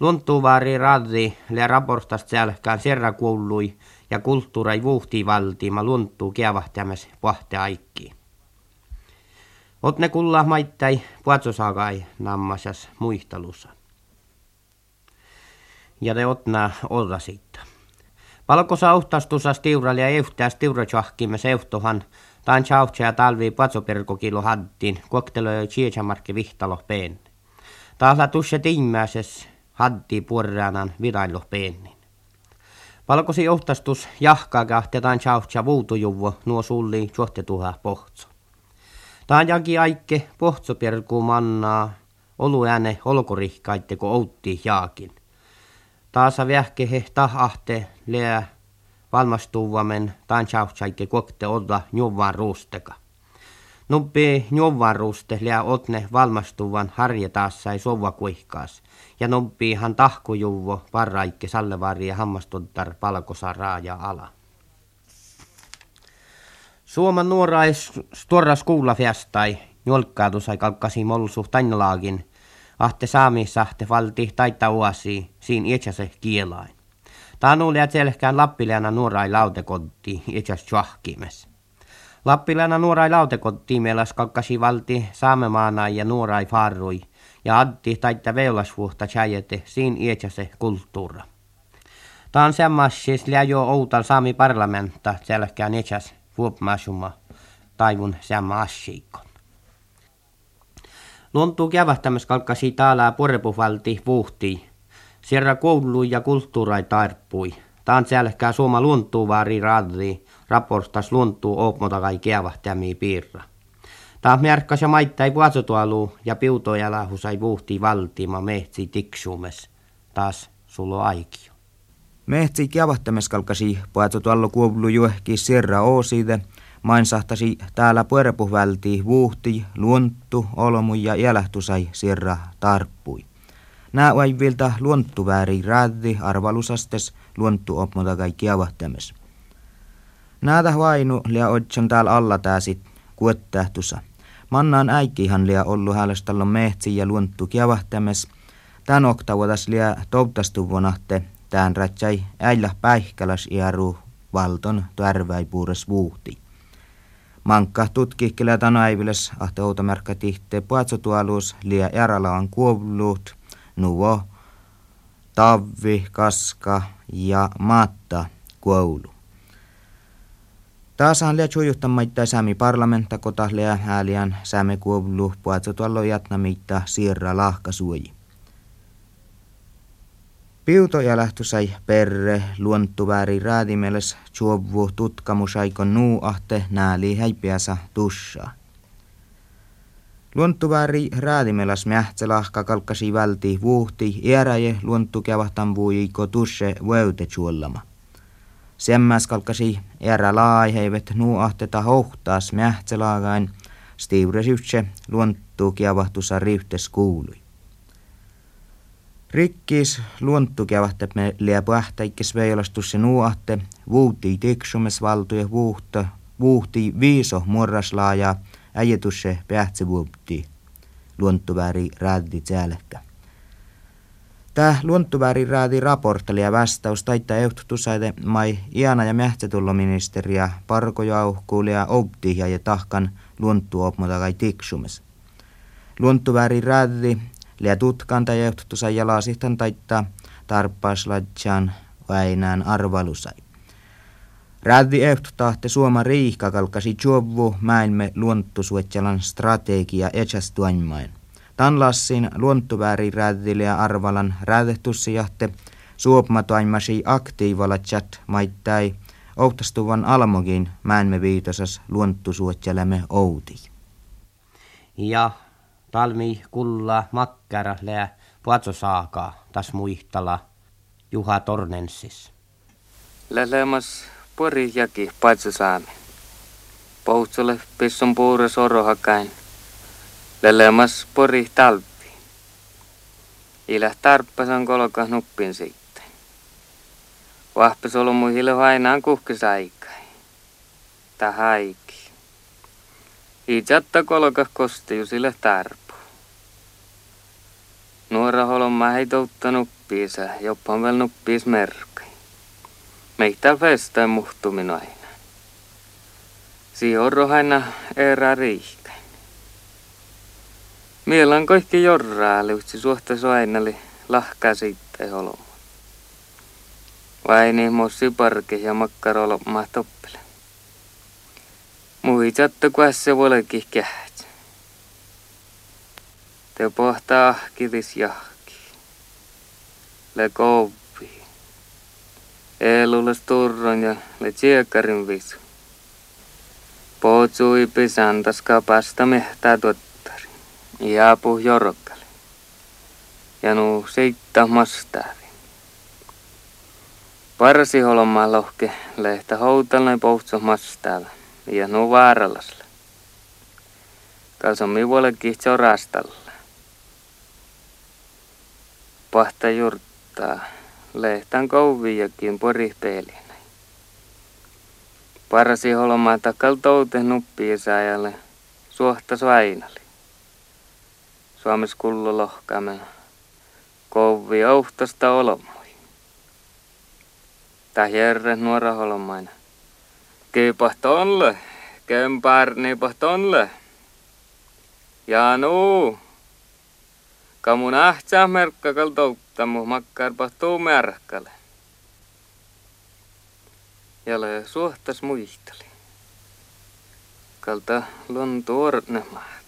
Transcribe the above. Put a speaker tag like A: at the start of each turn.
A: Lunttuvaari raddi le raportast selkään serra kuului ja kulttuurai vuhti valtiima lunttuu kiavahtamas pohte aikki. Otne kulla maittai puatsosakai nammasas muistelussa. Ja te otna olla siitä. Palko sauhtastusas tiurali ja ehtääs tiurachahkimme seuhtohan taan ja talvi patsoperkokilo hadtiin koktelo ja chiechamarkki vihtalo peen. Taas tusse tiimmäses haddi puorraanan virailo peennin. Palkosi johtastus jahkaa kahtetaan ja vuutujuvo nuo sulli tuha pohtso. Taan jaki aikke pohtsoperkuu mannaa, olu ääne olkorihkaitte outti jaakin. Taasa vähkehe tahahte leä valmastuvamen taan chautsaikke kokte olla njuvaan ruusteka. Nuppi njuvaan ruuste leä otne valmastuvan harjetaas sai sova kuihkaas ja noppiihan tahkujuvo varraikke sallevari ja hammastuttar palkosa raaja ala. Suomen nuorais tuoras jolkkaatu sai kalkkasi molsu tainalaagin, ahte saamisahte valti taita uasi, siin ietsäse kielain. Tanu liät selkään lappileana nuorai lautekotti, ietsäs tjahkimes. Lappileana nuorai lautekotti mielas kalkkasi valti saamemaana ja nuorai farrui, ja addi taitta veulasvuhta tjäjete siin ietsäse kulttuura. Tämä on semmoisis jo outal saami parlamentta selkään ietsäs vuopmasuma taivun semma assiikon. Luontuu kävähtämäs kalkkasi täällä porrepuvalti vuhti. Sierra koulu ja kulttuurai tarppui. Taan selkää suoma luontuuvaari raddi, raportas luontuu opmotakai kävähtämiä piirra. Taas märkkäs ja maittai puatsotualu ja piutoja lahusai vuhti valtima mehtsi tiksumes. Taas sulo aikio.
B: Mehtsi kiavahtames kalkasi puatsotualu kuovlu juehki sierra ooside, mainsahtasi täällä puerepuhvälti vuhti, luonttu, olmu ja jälähtusai sierra tarppui. Nää vaivilta luonttuvääri raddi arvalusastes luonttu opmotakai kiavahtames. Näätä vainu lia otsan täällä alla tää sit kuottähtusa. Mannaan äikkihan lia ollu häälestallon mehtsi ja luonttu kiavahtames. Tän oktavuotas lia toutastuvonahte tään ratsai äillä päihkäläs iäru valton puures vuuhti. Mankka tutkihkele tanoäiviles ahte outomärkkä tihte puatsotualus lia on kuovluut, nuvo, tavvi, kaska ja matta koulu. Taasaan lia chujuttamaitta sami parlamentta kota lia ääliän sääme kuovlu puatsotuallo jatnamitta siirra lahkasuoji. Piuto ja lähtusai perre, luontuväri räädimeles, juovu tutkamusaikon nuuahte, nääli häipiäsä tussa. Luontuväri räädimelas mähtselahka kalkkasi välti vuhti, iäräje luontu kävahtan vuiko tusse vöyte juollama. Semmäs kalkkasi erä laiheivet nuuahteta hohtaas mähtselagain, stiuresytse luontu kiavahtusa riftes kuului. Rikkis luontukävahte me liä pähtäikkes veilastus nuohte, vuuti tiksumes valtuja vuhti viiso morraslaaja, äijätusse pähtse vuotti, luontuväri räädi tsäälekkä. Tää luontuväri räädi raportteli ja vastaus taittaa ehtutusaide mai iana ja mähtsätulloministeriä parkojauhkuulia optia ja tahkan luontuopmotakai tiksumes. Luontuväri räädi Lea tutkanta ja johtutusa jalasihtan taittaa tarppaasladjan väinään arvalusai. Räddi ehtotahte suoma riihka kalkasi juovu mäinme luonttusuetjalan strategia etsästuanmain. Tanlassin luonttuvääri räddille ja arvalan rädehtussijahte suopmatoimasi aktiivalla chat maittai ohtastuvan almogin mäinme viitosas luonttusuetjalamme outi.
A: Ja talmi kulla makkara lää puatsosaaka tas muihtala Juha Tornensis.
C: Lälemas pori jaki paatsosaami. Poutsole pissun puure sorohakain. Lälemas pori talvi. Ilä tarppasan kolka nuppin sitten. Vahpes olo muihille hainaan kuhkisaikai. Ta haiki. Ijatta kolka kosti sille tarpeen. Nuora holma ei toutta nuppiisa, jopa vielä nuppiis merkki. Meitä festa muhtumin aina. Si on rohaina erä riihkä. Mielan kaikki jorraa, liutsi suhta soainali lahkaa siitä holma. Vaini mossi parke ja makkarolo ma toppele. Muistatte, kun se volekin kähtsä. Te pohtaa kilis jahki. Le kouppi. Elulle turron ja le tsiekarin visu. Potsui pisantas kapasta mehtää tuottari. Ja puh jorokkali. Ja nu seittä mastaavi. Parsi holmaa lohke lehtä houtalna poutso mastaavi ja nu vaaralasla. Kalsomi vuole kihtso rastalla. Pahta jurttaa, lehtan kouviakin porihpeelinä. Parasi holmaa takal toute nuppiisaajalle, suohta svainali. Suomes kullo lohkaamen, kouvi ouhtasta olomoi. Tää järre nuora holmaina. Kipahtonle, kemparni pahtonle. Ja nu. Kamu nähtsää merkka kaltouttamu makkar pahtuu märkälle. Ja le suhtas muisteli. Kalta luon tuorne maat.